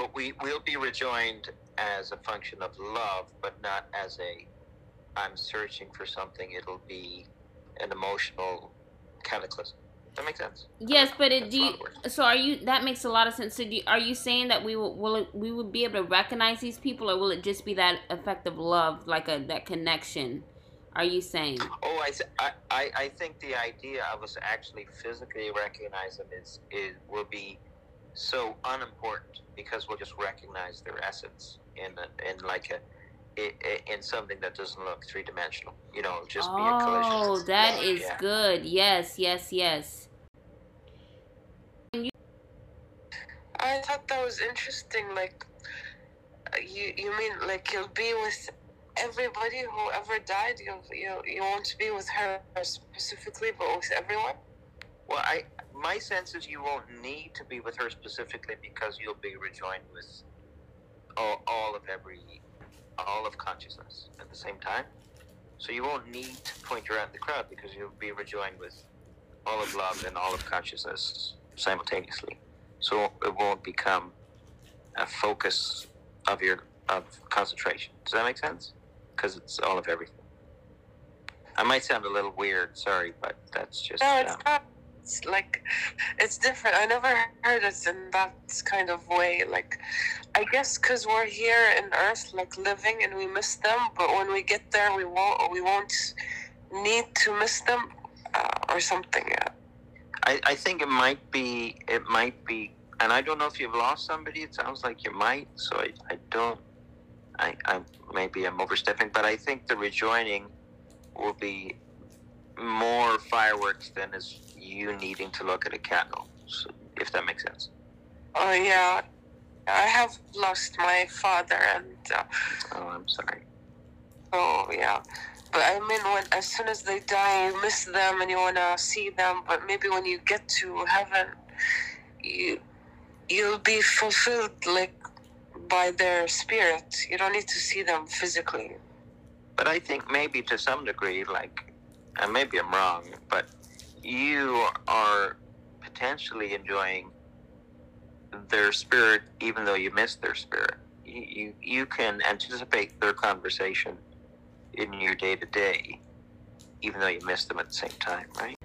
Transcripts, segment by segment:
but we will be rejoined as a function of love, but not as a I'm searching for something. It'll be an emotional cataclysm. That makes sense? Yes, but it do you, lot of words. so are you that makes a lot of sense. So do you, are you saying that we will will it, we will be able to recognize these people or will it just be that effect of love like a that connection? Are you saying? Oh, I, I, I, I think the idea of us actually physically recognize them is, is will be so unimportant because we'll just recognize their essence in a, in like a i- i- in something that doesn't look three dimensional. You know, just be a collision. Oh, that is Yeah. good. Yes, yes, yes. I thought that was interesting. Like, uh, you you mean like you'll be with everybody who ever died? You you you won't be with her specifically, but with everyone. Well, I my sense is you won't need to be with her specifically because you'll be rejoined with all, all of every all of consciousness at the same time. So you won't need to point her out in the crowd because you'll be rejoined with all of love and all of consciousness simultaneously. So it won't become a focus of your of concentration. Does that make sense? Because it's all of everything. I might sound a little weird, sorry, but that's just No, it's um, not. It's like it's different. I never heard it in that kind of way. Like, I guess because we're here in Earth, like living, and we miss them. But when we get there, we won't. We won't need to miss them, uh, or something. I, I think it might be it might be and I don't know if you've lost somebody, it sounds like you might, so I, I don't I, I maybe I'm overstepping, but I think the rejoining will be more fireworks than is you needing to look at a candle. So, if that makes sense. Oh yeah. I have lost my father, and uh, Oh, I'm sorry. Oh yeah. But I mean, when as soon as they die, you miss them and you wanna see them. But maybe when you get to heaven, you you'll be fulfilled like by their spirit. You don't need to see them physically. But I think maybe to some degree, like, and maybe I'm wrong, but you are potentially enjoying their spirit, even though you miss their spirit. You you, can anticipate their conversation in your day to day, even though you miss them at the same time, right?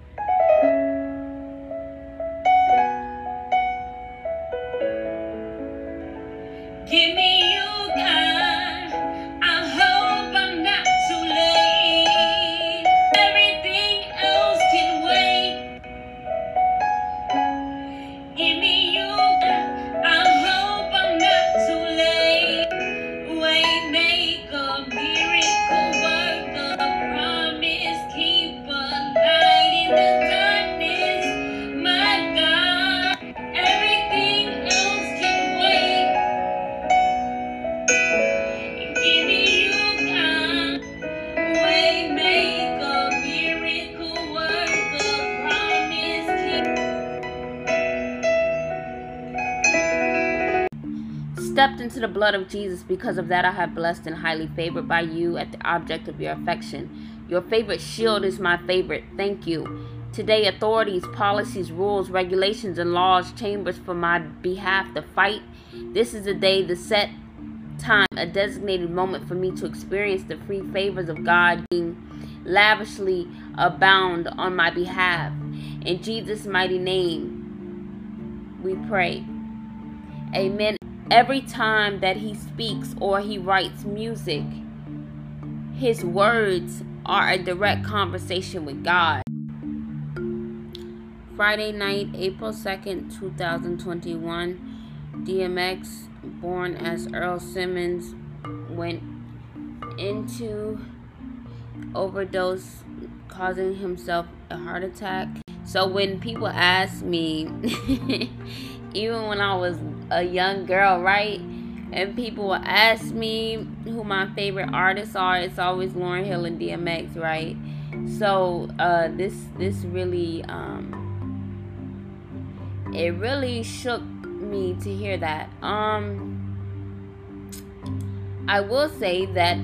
Stepped into the blood of Jesus. Because of that, I have blessed and highly favored by you at the object of your affection. Your favorite shield is my favorite. Thank you. Today, authorities, policies, rules, regulations, and laws chambers for my behalf to fight. This is the day, the set time, a designated moment for me to experience the free favors of God being lavishly abound on my behalf. In Jesus' mighty name, we pray. Amen. Every time that he speaks or he writes music, his words are a direct conversation with God. Friday night, April 2nd, 2021, DMX, born as Earl Simmons, went into overdose, causing himself a heart attack. So when people ask me, even when I was a young girl, right? And people will ask me who my favorite artists are, it's always Lauryn Hill and DMX, right? So uh, this this really um, it really shook me to hear that. Um, I will say that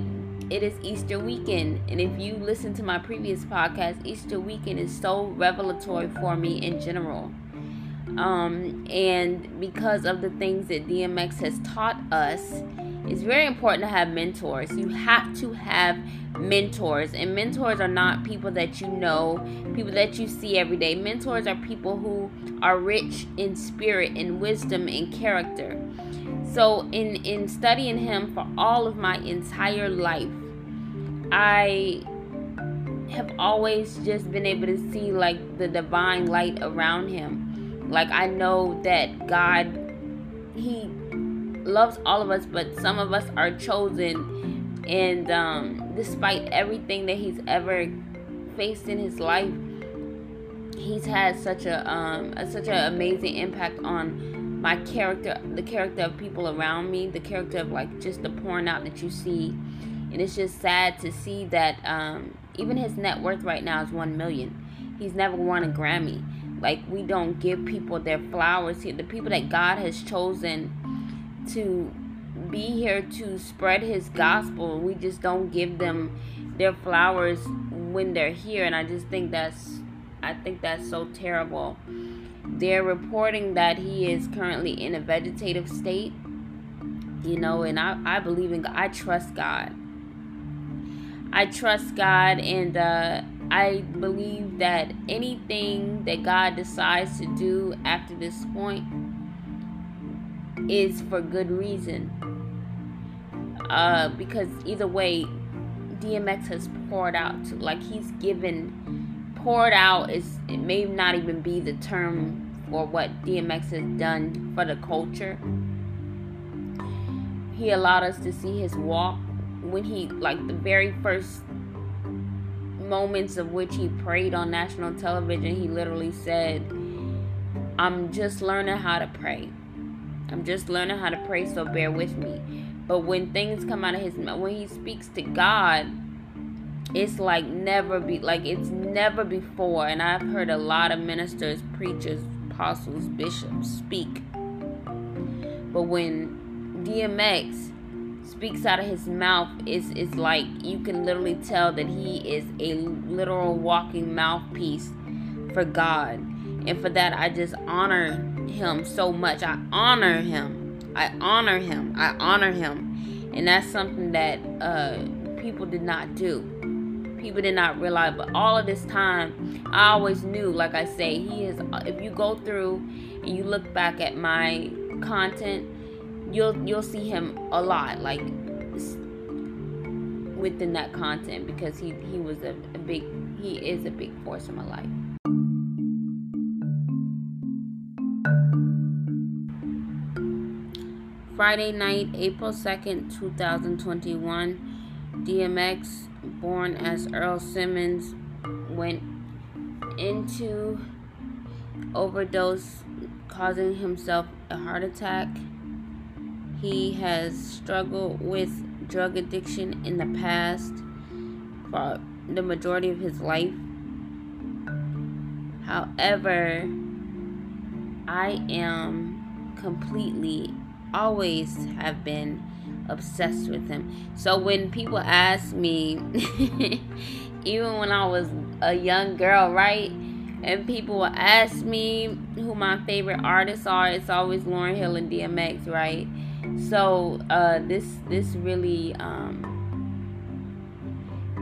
it is Easter weekend, and if you listen to my previous podcast, Easter weekend is so revelatory for me in general. Um, and because of the things that DMX has taught us, it's very important to have mentors. You have to have mentors, and mentors are not people that you know, people that you see every day. Mentors are people who are rich in spirit, in wisdom, and character. So, in in studying him for all of my entire life, I have always just been able to see like the divine light around him. Like I know that God he loves all of us, but some of us are chosen and um despite everything that he's ever faced in his life, he's had such a um a, such an amazing impact on my character, the character of people around me, the character of like just the pouring out that you see. And it's just sad to see that um even his net worth right now is one million. He's never won a Grammy. Like we don't give people their flowers here. The people that God has chosen to be here to spread his gospel, we just don't give them their flowers when they're here and I just think that's I think that's so terrible. They're reporting that he is currently in a vegetative state. You know, and I, I believe in God. I trust God. I trust God and uh, I believe that anything that God decides to do after this point is for good reason. Uh, because either way, DMX has poured out. To, Like he's given, poured out is it may not even be the term for what DMX has done for the culture. He allowed us to see his walk when he like the very first moments of which he prayed on national television he literally said i'm just learning how to pray. I'm just learning how to pray so bear with me. But when things come out of his mouth when he speaks to god it's like never be like it's never before. And i've heard a lot of ministers preachers apostles bishops speak. But when dmx speaks out of his mouth is is like you can literally tell that he is a literal walking mouthpiece for God. And for that I just honor him so much. I honor him. I honor him. I honor him. And that's something that uh people did not do. People did not realize, but all of this time, I always knew, like I say, he is. If you go through and you look back at my content, you'll you'll see him a lot like within that content because he he was a, a big he is a big force in my life Friday night, April 2nd, 2021, DMX, born as Earl Simmons, went into overdose, causing himself a heart attack. He has struggled with drug addiction in the past for the majority of his life. However, I am completely, always have been obsessed with him. So when people ask me, even when I was a young girl, right? And people will ask me who my favorite artists are, it's always Lauryn Hill and DMX, right? So uh, this this really um,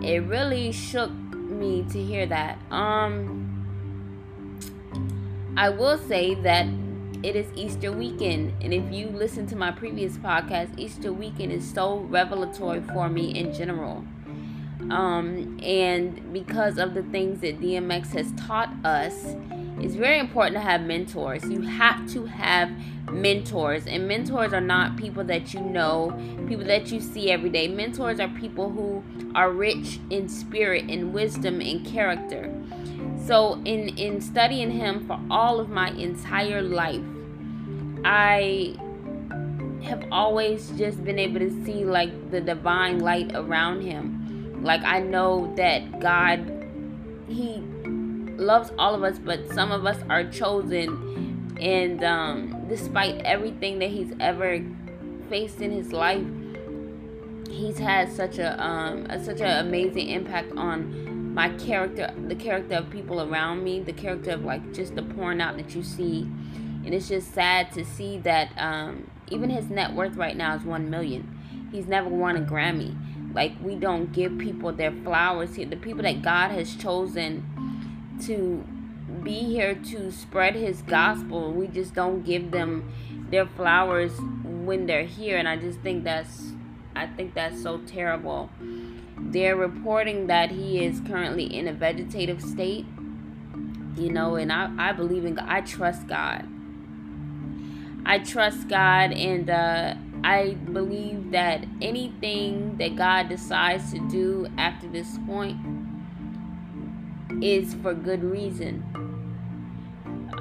it really shook me to hear that. Um i will say that it is easter weekend and if you listen to my previous podcast easter weekend is so revelatory for me in general. Um, and because of the things that dmx has taught us it's very important to have mentors. You have to have mentors, and mentors are not people that you know, people that you see every day. Mentors are people who are rich in spirit, in wisdom, and character. So, in in studying him for all of my entire life, I have always just been able to see like the divine light around him. Like I know that God he loves all of us, but some of us are chosen. And um, despite everything that he's ever faced in his life, he's had such a, um, a such an amazing impact on my character, the character of people around me, the character of like just the pouring out that you see, and it's just sad to see that um, even his net worth right now is one million. He's never won a Grammy. Like we don't give people their flowers here. The people that God has chosen to be here to spread His gospel, we just don't give them their flowers when they're here, and I just think that's I think that's so terrible. They're reporting that he is currently in a vegetative state. You know, and I, I believe in God. I trust God. I trust God, and uh, I believe that anything that God decides to do after this point is for good reason.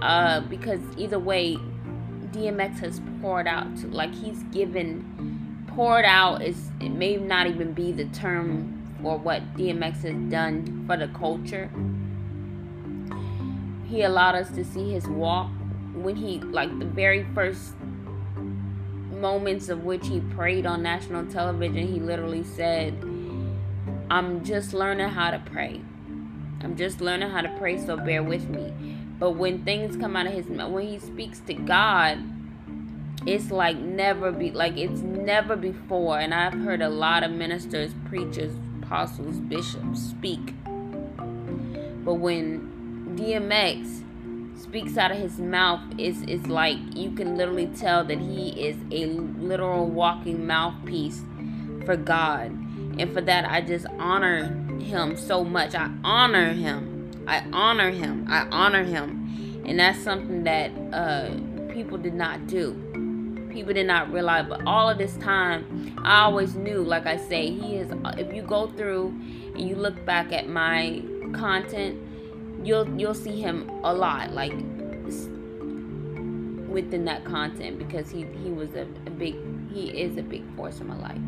Uh, because either way, DMX has poured out. Like he's given, poured out is it may not even be the term for what DMX has done for the culture. He allowed us to see his walk when he like the very first moments of which he prayed on national television. He literally said, "I'm just learning how to pray." I'm just learning how to pray, so bear with me. But when things come out of his mouth, when he speaks to God, it's like never be like it's never before. And I've heard a lot of ministers, preachers, apostles, bishops speak. But when DMX speaks out of his mouth, it's, it's like you can literally tell that he is a literal walking mouthpiece for God. And for that, I just honor him so much. I honor him. I honor him. I honor him. And that's something that uh, people did not do. People did not realize. But all of this time, I always knew, like I say, he is. If you go through and you look back at my content, you'll you'll see him a lot, like within that content, because he he was a, a big he is a big force in my life.